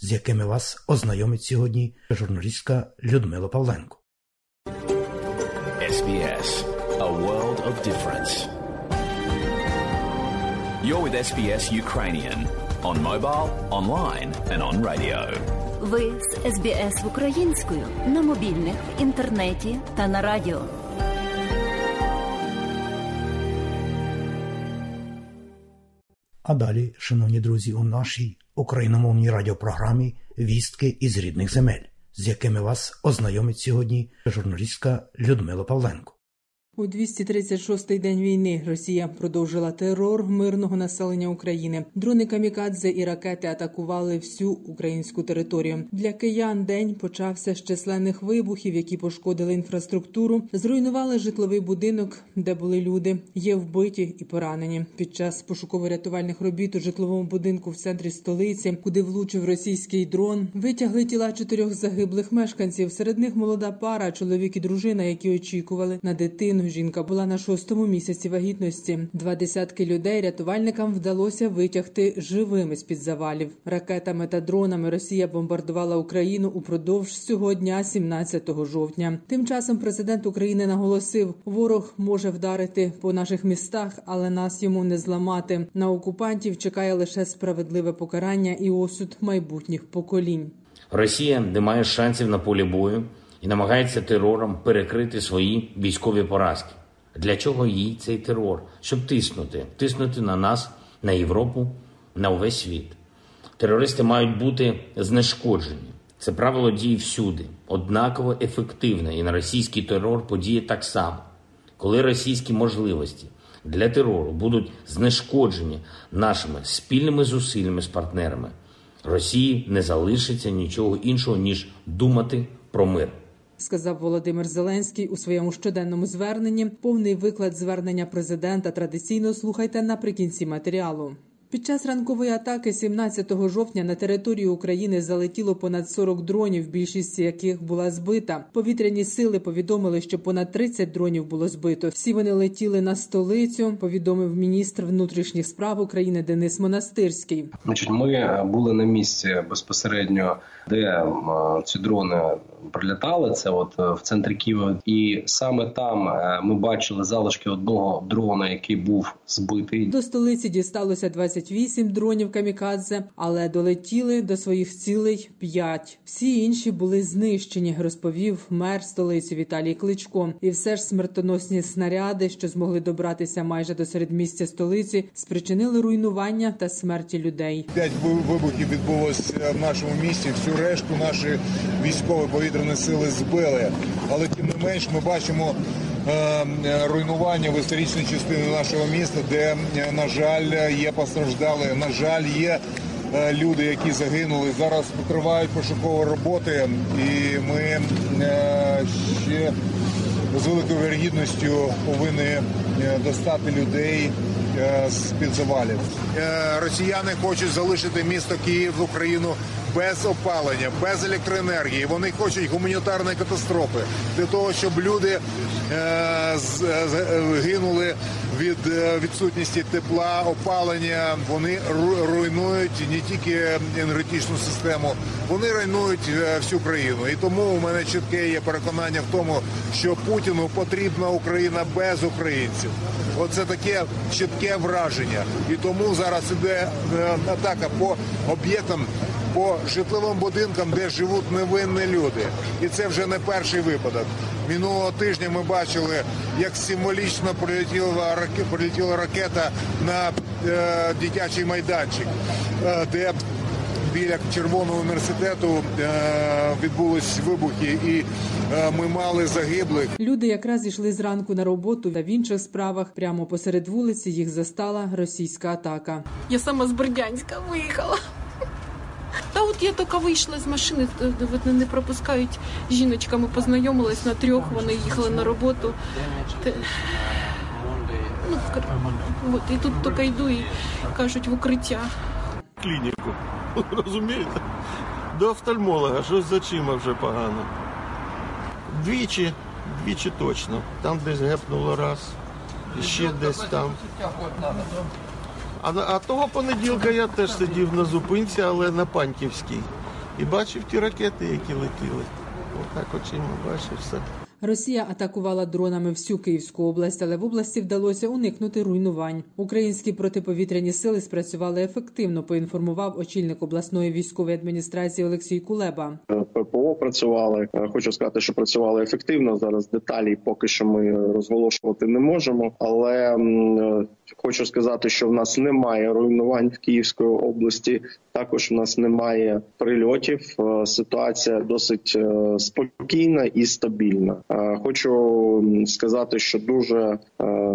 з якими вас ознайомить сьогодні журналістка Людмила Павленко. SBS, a world of difference. You're with SBS Ukrainian on mobile, online, and on radio. Ви з СБС українською на мобільних, в інтернеті та на радіо. А далі, шановні друзі, у нашій україномовній радіопрограмі Вістки із рідних земель, з якими вас ознайомить сьогодні журналістка Людмила Павленко. У 236-й день війни Росія продовжила терор мирного населення України. Дрони камікадзе і ракети атакували всю українську територію. Для киян день почався з численних вибухів, які пошкодили інфраструктуру, зруйнували житловий будинок, де були люди. Є вбиті і поранені. Під час пошуково-рятувальних робіт у житловому будинку в центрі столиці, куди влучив російський дрон, витягли тіла чотирьох загиблих мешканців. Серед них молода пара, чоловік і дружина, які очікували на дитину. Жінка була на шостому місяці вагітності. Два десятки людей рятувальникам вдалося витягти живими з під завалів. Ракетами та дронами Росія бомбардувала Україну упродовж цього дня, 17 жовтня. Тим часом президент України наголосив: ворог може вдарити по наших містах, але нас йому не зламати. На окупантів чекає лише справедливе покарання і осуд майбутніх поколінь. Росія не має шансів на полі бою і намагається терором перекрити свої військові поразки. Для чого їй цей терор? Щоб тиснути, тиснути на нас, на Європу, на увесь світ. Терористи мають бути знешкоджені. Це правило діє всюди, однаково ефективне, і на російський терор подіє так само. Коли російські можливості для терору будуть знешкоджені нашими спільними зусиллями з партнерами, Росії не залишиться нічого іншого ніж думати про мир. Сказав Володимир Зеленський у своєму щоденному зверненні. Повний виклад звернення президента традиційно слухайте наприкінці матеріалу. Під час ранкової атаки 17 жовтня на територію України залетіло понад 40 дронів, більшість яких була збита. Повітряні сили повідомили, що понад 30 дронів було збито. Всі вони летіли на столицю. Повідомив міністр внутрішніх справ України Денис Монастирський. Значить, ми були на місці безпосередньо, де ці дрони прилітали. Це от в центрі Києва, і саме там ми бачили залишки одного дрона, який був збитий. До столиці дісталося 28 дронів камікадзе, але долетіли до своїх цілей 5. Всі інші були знищені, розповів мер столиці Віталій Кличко. І все ж смертоносні снаряди, що змогли добратися майже до середмістя столиці, спричинили руйнування та смерті людей. П'ять вибухів відбулося в нашому місті. Всю решту наші військові повітряні сили збили, але тим не менш ми бачимо. Руйнування в історичній частині нашого міста, де на жаль є постраждали. На жаль, є люди, які загинули. Зараз тривають пошукові роботи, і ми ще з великою вірогідністю повинні достати людей з під завалів. Росіяни хочуть залишити місто Київ в Україну без опалення, без електроенергії. Вони хочуть гуманітарної катастрофи для того, щоб люди гинули від відсутності тепла, опалення. Вони руйнують не тільки енергетичну систему, вони руйнують всю країну. І тому у мене чітке є переконання в тому, що Путіну потрібна Україна без українців. Оце таке чітке враження, і тому зараз іде атака по об'єктам. По житловим будинкам, де живуть невинні люди, і це вже не перший випадок. Минулого тижня ми бачили, як символічно прилетіла ракета, прилетіла ракета на е, дитячий майданчик, е, де біля червоного університету е, відбулись вибухи, і е, ми мали загиблих. Люди якраз йшли зранку на роботу та в інших справах. Прямо посеред вулиці їх застала російська атака. Я сама з Бердянська виїхала. Та от я тільки вийшла з машини, от не пропускають жіночка. Ми познайомились на трьох. Вони їхали на роботу. Те- Ну, от, і тут тільки йду і кажуть в укриття. клініку. Розумієте? До офтальмолога, щось з очима вже погано. Двічі, двічі точно. Там десь гепнуло раз, і ще десь там. А, на- а того понеділка я теж сидів на зупинці, але на Паньківській. І бачив ті ракети, які летіли. Отак очима бачив все. Росія атакувала дронами всю Київську область, але в області вдалося уникнути руйнувань. Українські протиповітряні сили спрацювали ефективно. Поінформував очільник обласної військової адміністрації Олексій Кулеба. ППО працювали. Е, Хочу сказати, що працювали ефективно. Зараз деталі поки що ми розголошувати не можемо. Але е, хочу сказати, що в нас немає руйнувань в Київській області. Також в нас немає прильотів. Е, Ситуація досить е, спокійна і стабільна. Е, Хочу сказати, що дуже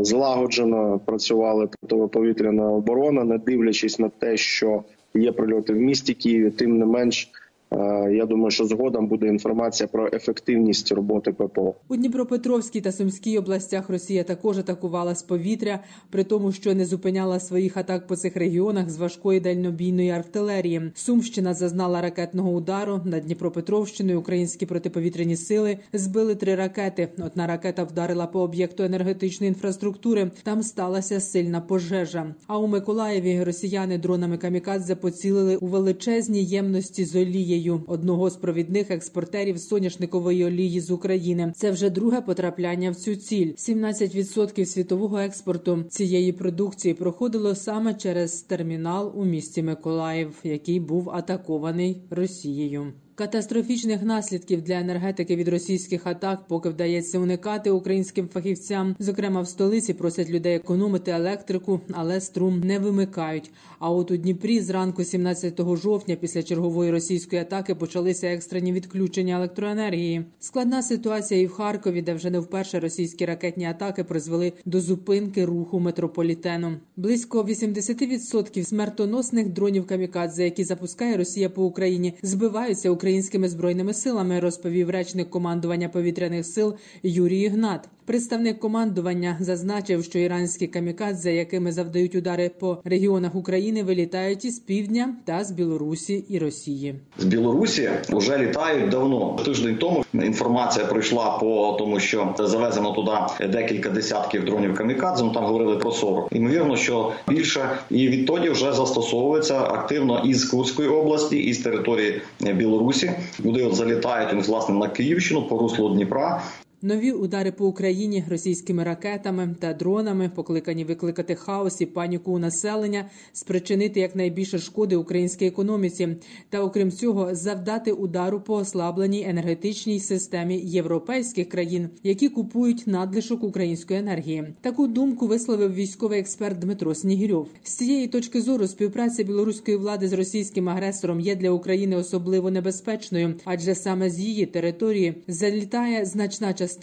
злагоджено працювали протиповітряна оборона, не дивлячись на те, що є прильоти в місті Києві, тим не менш. Е, Я думаю, що згодом буде інформація про ефективність роботи ППО. У Дніпропетровській та Сумській областях Росія також атакувала з повітря, при тому, що не зупиняла своїх атак по цих регіонах з важкої дальнобійної артилерії. Сумщина зазнала ракетного удару над Дніпропетровщиною. Українські протиповітряні сили збили три ракети. Одна ракета вдарила по об'єкту енергетичної інфраструктури. Там сталася сильна пожежа. А у Миколаєві росіяни дронами камікадзе поцілили у величезні ємності з олією одного з провідних експортерів соняшникової олії з України. Це вже друге потрапляння в цю ціль. 17% світового експорту цієї продукції проходило саме через термінал у місті Миколаїв, який був атакований Росією. Катастрофічних наслідків для енергетики від російських атак поки вдається уникати українським фахівцям. Зокрема, в столиці просять людей економити електрику, але струм не вимикають. А от у Дніпрі зранку 17 жовтня, після чергової російської атаки, почалися екстрені відключення електроенергії. Складна ситуація і в Харкові, де вже не вперше російські ракетні атаки призвели до зупинки руху метрополітену. Близько 80% смертоносних дронів камікадзе, які запускає Росія по Україні, збиваються українськими збройними силами, розповів речник командування повітряних сил Юрій Ігнат. Представник командування зазначив, що іранські камікадзе, якими завдають удари по регіонах України, вилітають із півдня та з Білорусі і Росії. з Білорусі вже літають давно. Тиждень тому інформація прийшла по тому, що завезено туди декілька десятків дронів камікадзе. Ну там говорили про 40. Ймовірно, що більше і відтоді вже застосовується активно із Курської області, із території Білорусі. Люди от залітають власне на Київщину по руслу Дніпра. Нові удари по Україні російськими ракетами та дронами покликані викликати хаос і паніку у населення, спричинити якнайбільше шкоди українській економіці, та окрім цього завдати удару по ослабленій енергетичній системі європейських країн, які купують надлишок української енергії. Таку думку висловив військовий експерт Дмитро Снігірьов. З цієї точки зору співпраця білоруської влади з російським агресором є для України особливо небезпечною, адже саме з її території залітає значна частина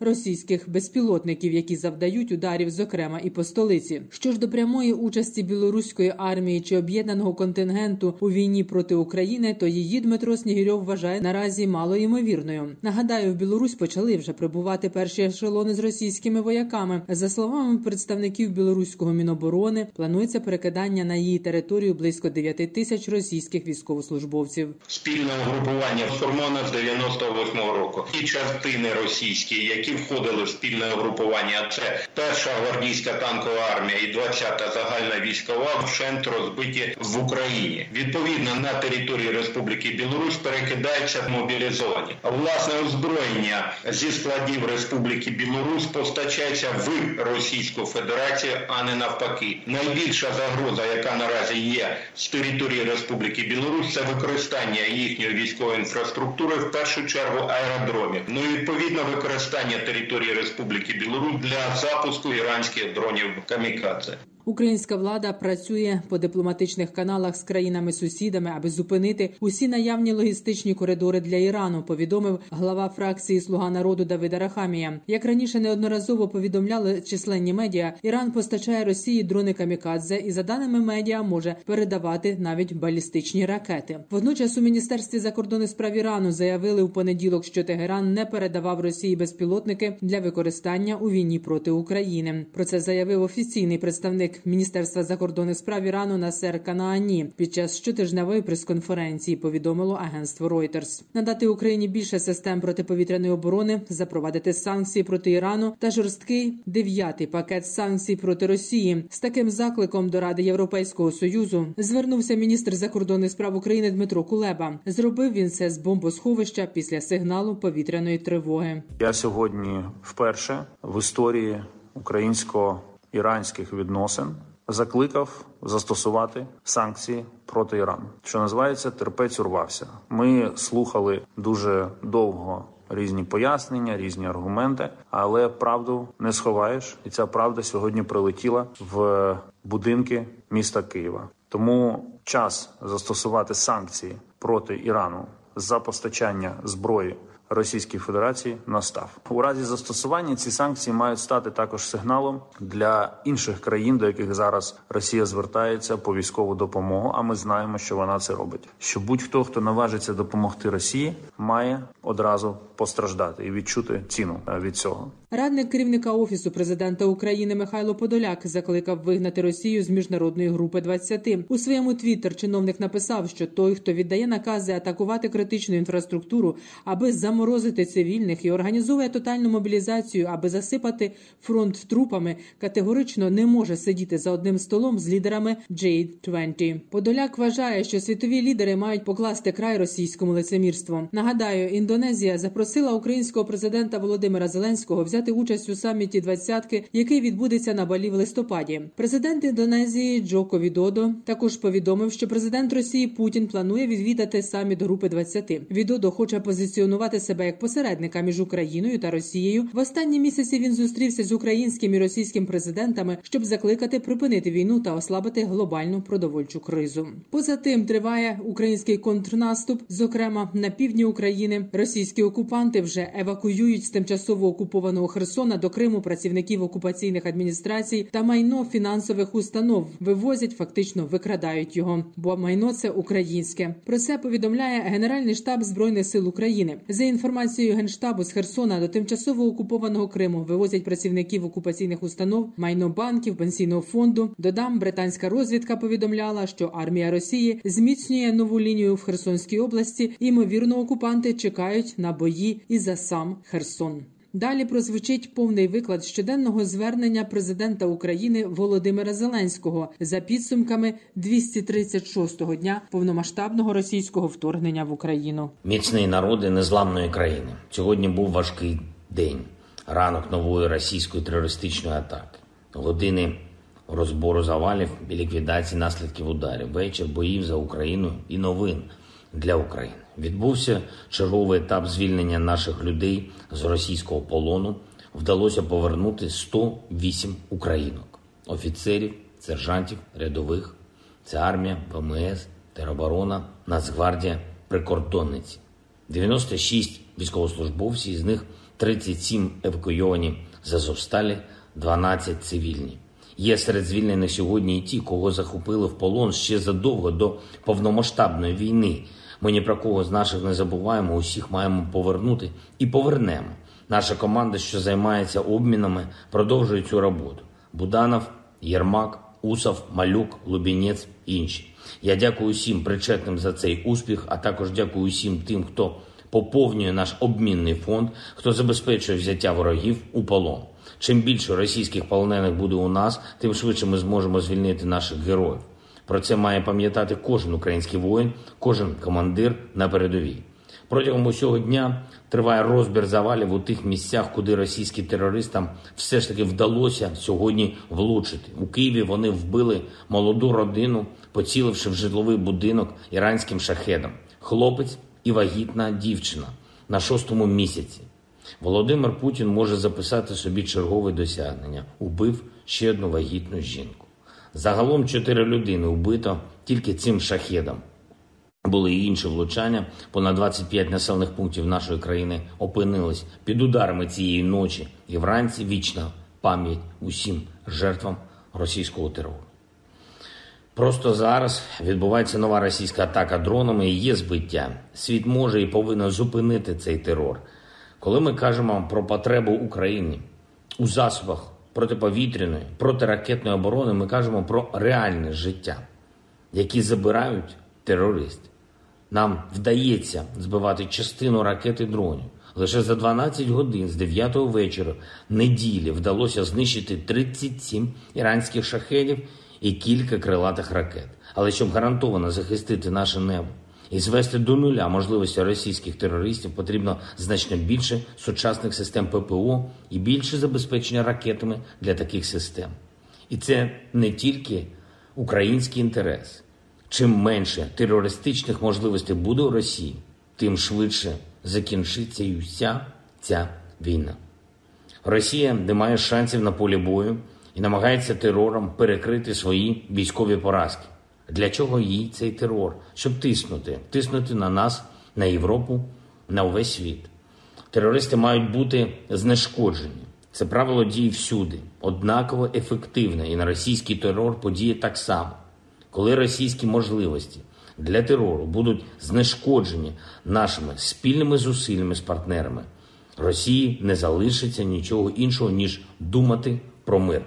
російських безпілотників, які завдають ударів, зокрема і по столиці. Що ж до прямої участі білоруської армії чи об'єднаного контингенту у війні проти України, то її Дмитро Снігірьов вважає наразі малоймовірною. Нагадаю, в Білорусь почали вже прибувати перші ешелони з російськими вояками. За словами представників білоруського міноборони, планується перекидання на її територію близько 9 тисяч російських військовослужбовців. спільне угрупування формоване з 98-го року. І частини російські, які входили в спільне угрупування, це перша гвардійська танкова армія і 20-та загальна військова вщент розбиті в Україні. Відповідно на території Республіки Білорусь перекидаються мобілізовані. Власне озброєння зі складів Республіки Білорусь постачається в Російську Федерацію, а не навпаки. Найбільша загроза, яка наразі є з території Республіки Білорусь, це використання їхньої військової інфраструктури в першу чергу аеродромів. Ну відповідно використання території Республіки Білорусь для запуску іранських дронів камікадзе. Українська влада працює по дипломатичних каналах з країнами-сусідами, аби зупинити усі наявні логістичні коридори для Ірану. Повідомив глава фракції Слуга народу Давида Рахамія. Як раніше неодноразово повідомляли численні медіа, Іран постачає Росії дрони камікадзе і за даними медіа може передавати навіть балістичні ракети. Водночас у міністерстві закордонних справ Ірану заявили у понеділок, що Тегеран не передавав Росії безпілотники для використання у війні проти України. Про це заявив офіційний представник міністерства закордонних справ Ірану Насер Канаані під час щотижневої прес-конференції. Повідомило агентство Reuters. надати Україні більше систем протиповітряної оборони, запровадити санкції проти Ірану та жорсткий дев'ятий пакет санкцій проти Росії. З таким закликом до Ради Європейського союзу звернувся міністр закордонних справ України Дмитро Кулеба. Зробив він це з бомбосховища після сигналу повітряної тривоги. Я сьогодні вперше в історії українсько-іранських відносин закликав застосувати санкції проти Ірану, що називається терпець урвався. Ми слухали дуже довго. Різні пояснення, різні аргументи, але правду не сховаєш, і ця правда сьогодні прилетіла в будинки міста Києва. Тому час застосувати санкції проти Ірану за постачання зброї Російській Федерації настав у разі застосування. Ці санкції мають стати також сигналом для інших країн, до яких зараз Росія звертається по військову допомогу. А ми знаємо, що вона це робить. Що будь-хто, хто наважиться допомогти Росії, має одразу постраждати і відчути ціну від цього. Радник керівника офісу президента України Михайло Подоляк закликав вигнати Росію з міжнародної групи 20. У своєму твіттер чиновник написав, що той, хто віддає накази атакувати критичну інфраструктуру, аби заморозити цивільних і організовує тотальну мобілізацію, аби засипати фронт трупами, категорично не може сидіти за одним столом з лідерами J-20. Подоляк вважає, що світові лідери мають покласти край російському лицемірству. Нагадаю, Індонезія запросила українського президента Володимира Зеленського взяти участь у саміті двадцятки, який відбудеться на Балі в листопаді. Президент Індонезії Джоко Відодо також повідомив, що президент Росії Путін планує відвідати саміт групи 20. Відодо хоче позиціонувати себе як посередника між Україною та Росією. В останні місяці він зустрівся з українським і російським президентами, щоб закликати припинити війну та ослабити глобальну продовольчу кризу. Поза тим триває український контрнаступ, зокрема на півдні України. Російські окупанти вже евакуюють з тимчасово окупованого Херсона до Криму працівників окупаційних адміністрацій та майно фінансових установ вивозять, фактично викрадають його, бо майно це українське. Про це повідомляє Генеральний штаб збройних сил України. За інформацією генштабу з Херсона до тимчасово окупованого Криму вивозять працівників окупаційних установ, майно банків, пенсійного фонду. Додам британська розвідка повідомляла, що армія Росії зміцнює нову лінію в Херсонській області. Імовірно, окупанти чекають на бої і за сам Херсон. Далі прозвучить повний виклад щоденного звернення президента України Володимира Зеленського за підсумками 236-го дня повномасштабного російського вторгнення в Україну. Міцний народи незламної країни. Сьогодні був важкий день. Ранок нової російської терористичної атаки, години розбору завалів і ліквідації наслідків ударів, вечір боїв за Україну і новин для України. Відбувся черговий етап звільнення наших людей з російського полону. Вдалося повернути 108 українок, офіцерів, сержантів, рядових. Це армія, ВМС, тероборона, Нацгвардія, прикордонниці. 96 військовослужбовців, з них 37 евакуйовані з Азовсталі, 12 цивільні. Є серед звільнених сьогодні і ті, кого захопили в полон ще задовго до повномасштабної війни. Ми ні про кого з наших не забуваємо, усіх маємо повернути і повернемо. Наша команда, що займається обмінами, продовжує цю роботу. Буданов, Єрмак, Усов, Малюк, Лубінець інші. Я дякую усім причетним за цей успіх, а також дякую усім тим, хто поповнює наш обмінний фонд, хто забезпечує взяття ворогів у полон. Чим більше російських полонених буде у нас, тим швидше ми зможемо звільнити наших героїв. Про це має пам'ятати кожен український воїн, кожен командир на передовій. Протягом усього дня триває розбір завалів у тих місцях, куди російським терористам все ж таки вдалося сьогодні влучити. У Києві вони вбили молоду родину, поціливши в житловий будинок іранським шахедом. Хлопець і вагітна дівчина на шостому місяці. Володимир Путін може записати собі чергове досягнення. Убив ще одну вагітну жінку. Загалом чотири людини вбито тільки цим шахедом. Були і інші влучання. Понад 25 населених пунктів нашої країни опинились під ударами цієї ночі і вранці вічна пам'ять усім жертвам російського терору. Просто зараз відбувається нова російська атака дронами і є збиття. Світ може і повинен зупинити цей терор. Коли ми кажемо про потребу України у засобах протиповітряної, протиракетної оборони, ми кажемо про реальне життя, які забирають терористи. Нам вдається збивати частину ракет і дронів. Лише за 12 годин з 9 вечора неділі вдалося знищити 37 іранських шахедів і кілька крилатих ракет. Але щоб гарантовано захистити наше небо і звести до нуля можливості російських терористів, потрібно значно більше сучасних систем ППО і більше забезпечення ракетами для таких систем. І це не тільки український інтерес. Чим менше терористичних можливостей буде у Росії, тим швидше закінчиться і вся ця війна. Росія не має шансів на полі бою і намагається терором перекрити свої військові поразки. Для чого їй цей терор? Щоб тиснути, тиснути на нас, на Європу, на увесь світ. Терористи мають бути знешкоджені. Це правило діє всюди, однаково ефективне, і на російський терор подіє так само. Коли російські можливості для терору будуть знешкоджені нашими спільними зусиллями з партнерами, Росії не залишиться нічого іншого ніж думати про мир.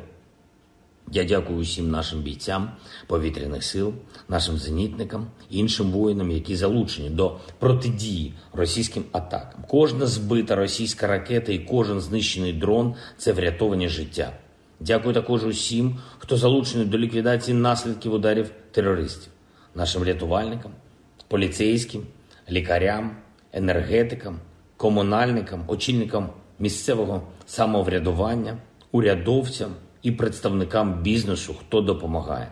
Я дякую усім нашим бійцям повітряних сил, нашим зенітникам, іншим воїнам, які залучені до протидії російським атакам. Кожна збита російська ракета і кожен знищений дрон це врятовані життя. Дякую також усім, хто залучений до ліквідації наслідків ударів терористів, нашим рятувальникам, поліцейським, лікарям, енергетикам, комунальникам, очільникам місцевого самоврядування, урядовцям і представникам бізнесу, хто допомагає.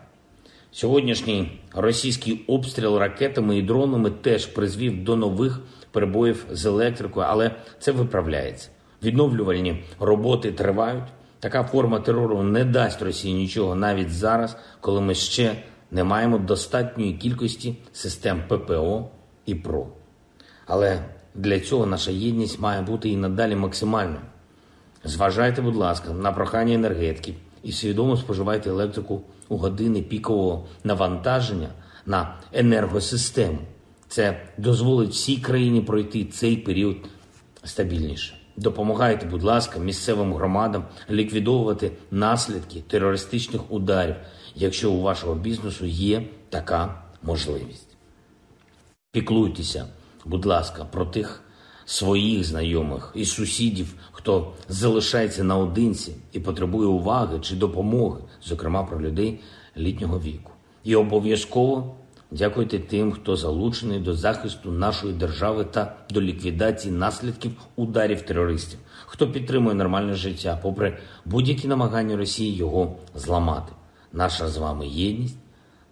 Сьогоднішній російський обстріл ракетами і дронами теж призвів до нових перебоїв з електрикою, але це виправляється. Відновлювальні роботи тривають. Така форма терору не дасть Росії нічого навіть зараз, коли ми ще не маємо достатньої кількості систем ППО і ПРО. Але для цього наша єдність має бути і надалі максимальною. Зважайте, будь ласка, на прохання енергетиків і свідомо споживайте електрику у години пікового навантаження на енергосистему. Це дозволить всій країні пройти цей період стабільніше. Допомагайте, будь ласка, місцевим громадам ліквідовувати наслідки терористичних ударів, якщо у вашого бізнесу є така можливість. Піклуйтеся, будь ласка, про тих своїх знайомих і сусідів, хто залишається наодинці і потребує уваги чи допомоги, зокрема про людей літнього віку. І обов'язково дякуйте тим, хто залучений до захисту нашої держави та до ліквідації наслідків ударів терористів, хто підтримує нормальне життя, попри будь-які намагання Росії його зламати. Наша з вами єдність.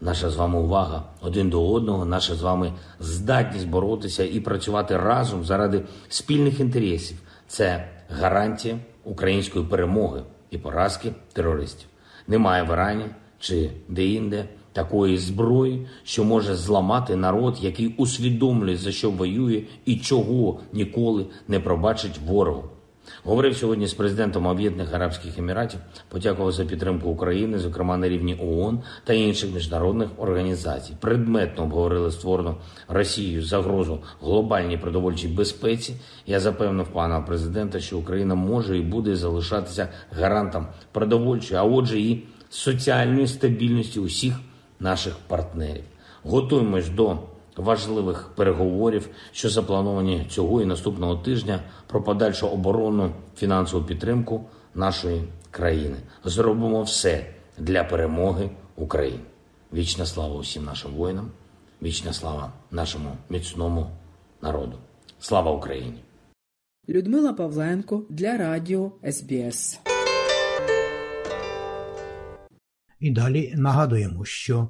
Наша з вами увага один до одного, наша з вами здатність боротися і працювати разом заради спільних інтересів це гарантія української перемоги і поразки терористів. Немає в Ірані чи де-інде такої зброї, що може зламати народ, який усвідомлює за що воює і чого ніколи не пробачить ворогу. Говорив сьогодні з президентом Об'єднаних Арабських Еміратів, подякував за підтримку України, зокрема на рівні ООН та інших міжнародних організацій. Предметно обговорили створену Росією загрозу глобальній продовольчій безпеці. Я запевнив пана президента, що Україна може і буде залишатися гарантом продовольчої, а отже, і соціальної стабільності усіх наших партнерів. Готуємось до важливих переговорів, що заплановані цього і наступного тижня про подальшу оборонну фінансову підтримку нашої країни. Зробимо все для перемоги України. Вічна слава усім нашим воїнам, вічна слава нашому міцному народу. Слава Україні! Людмила Павленко для Радіо СБС. І далі нагадуємо, що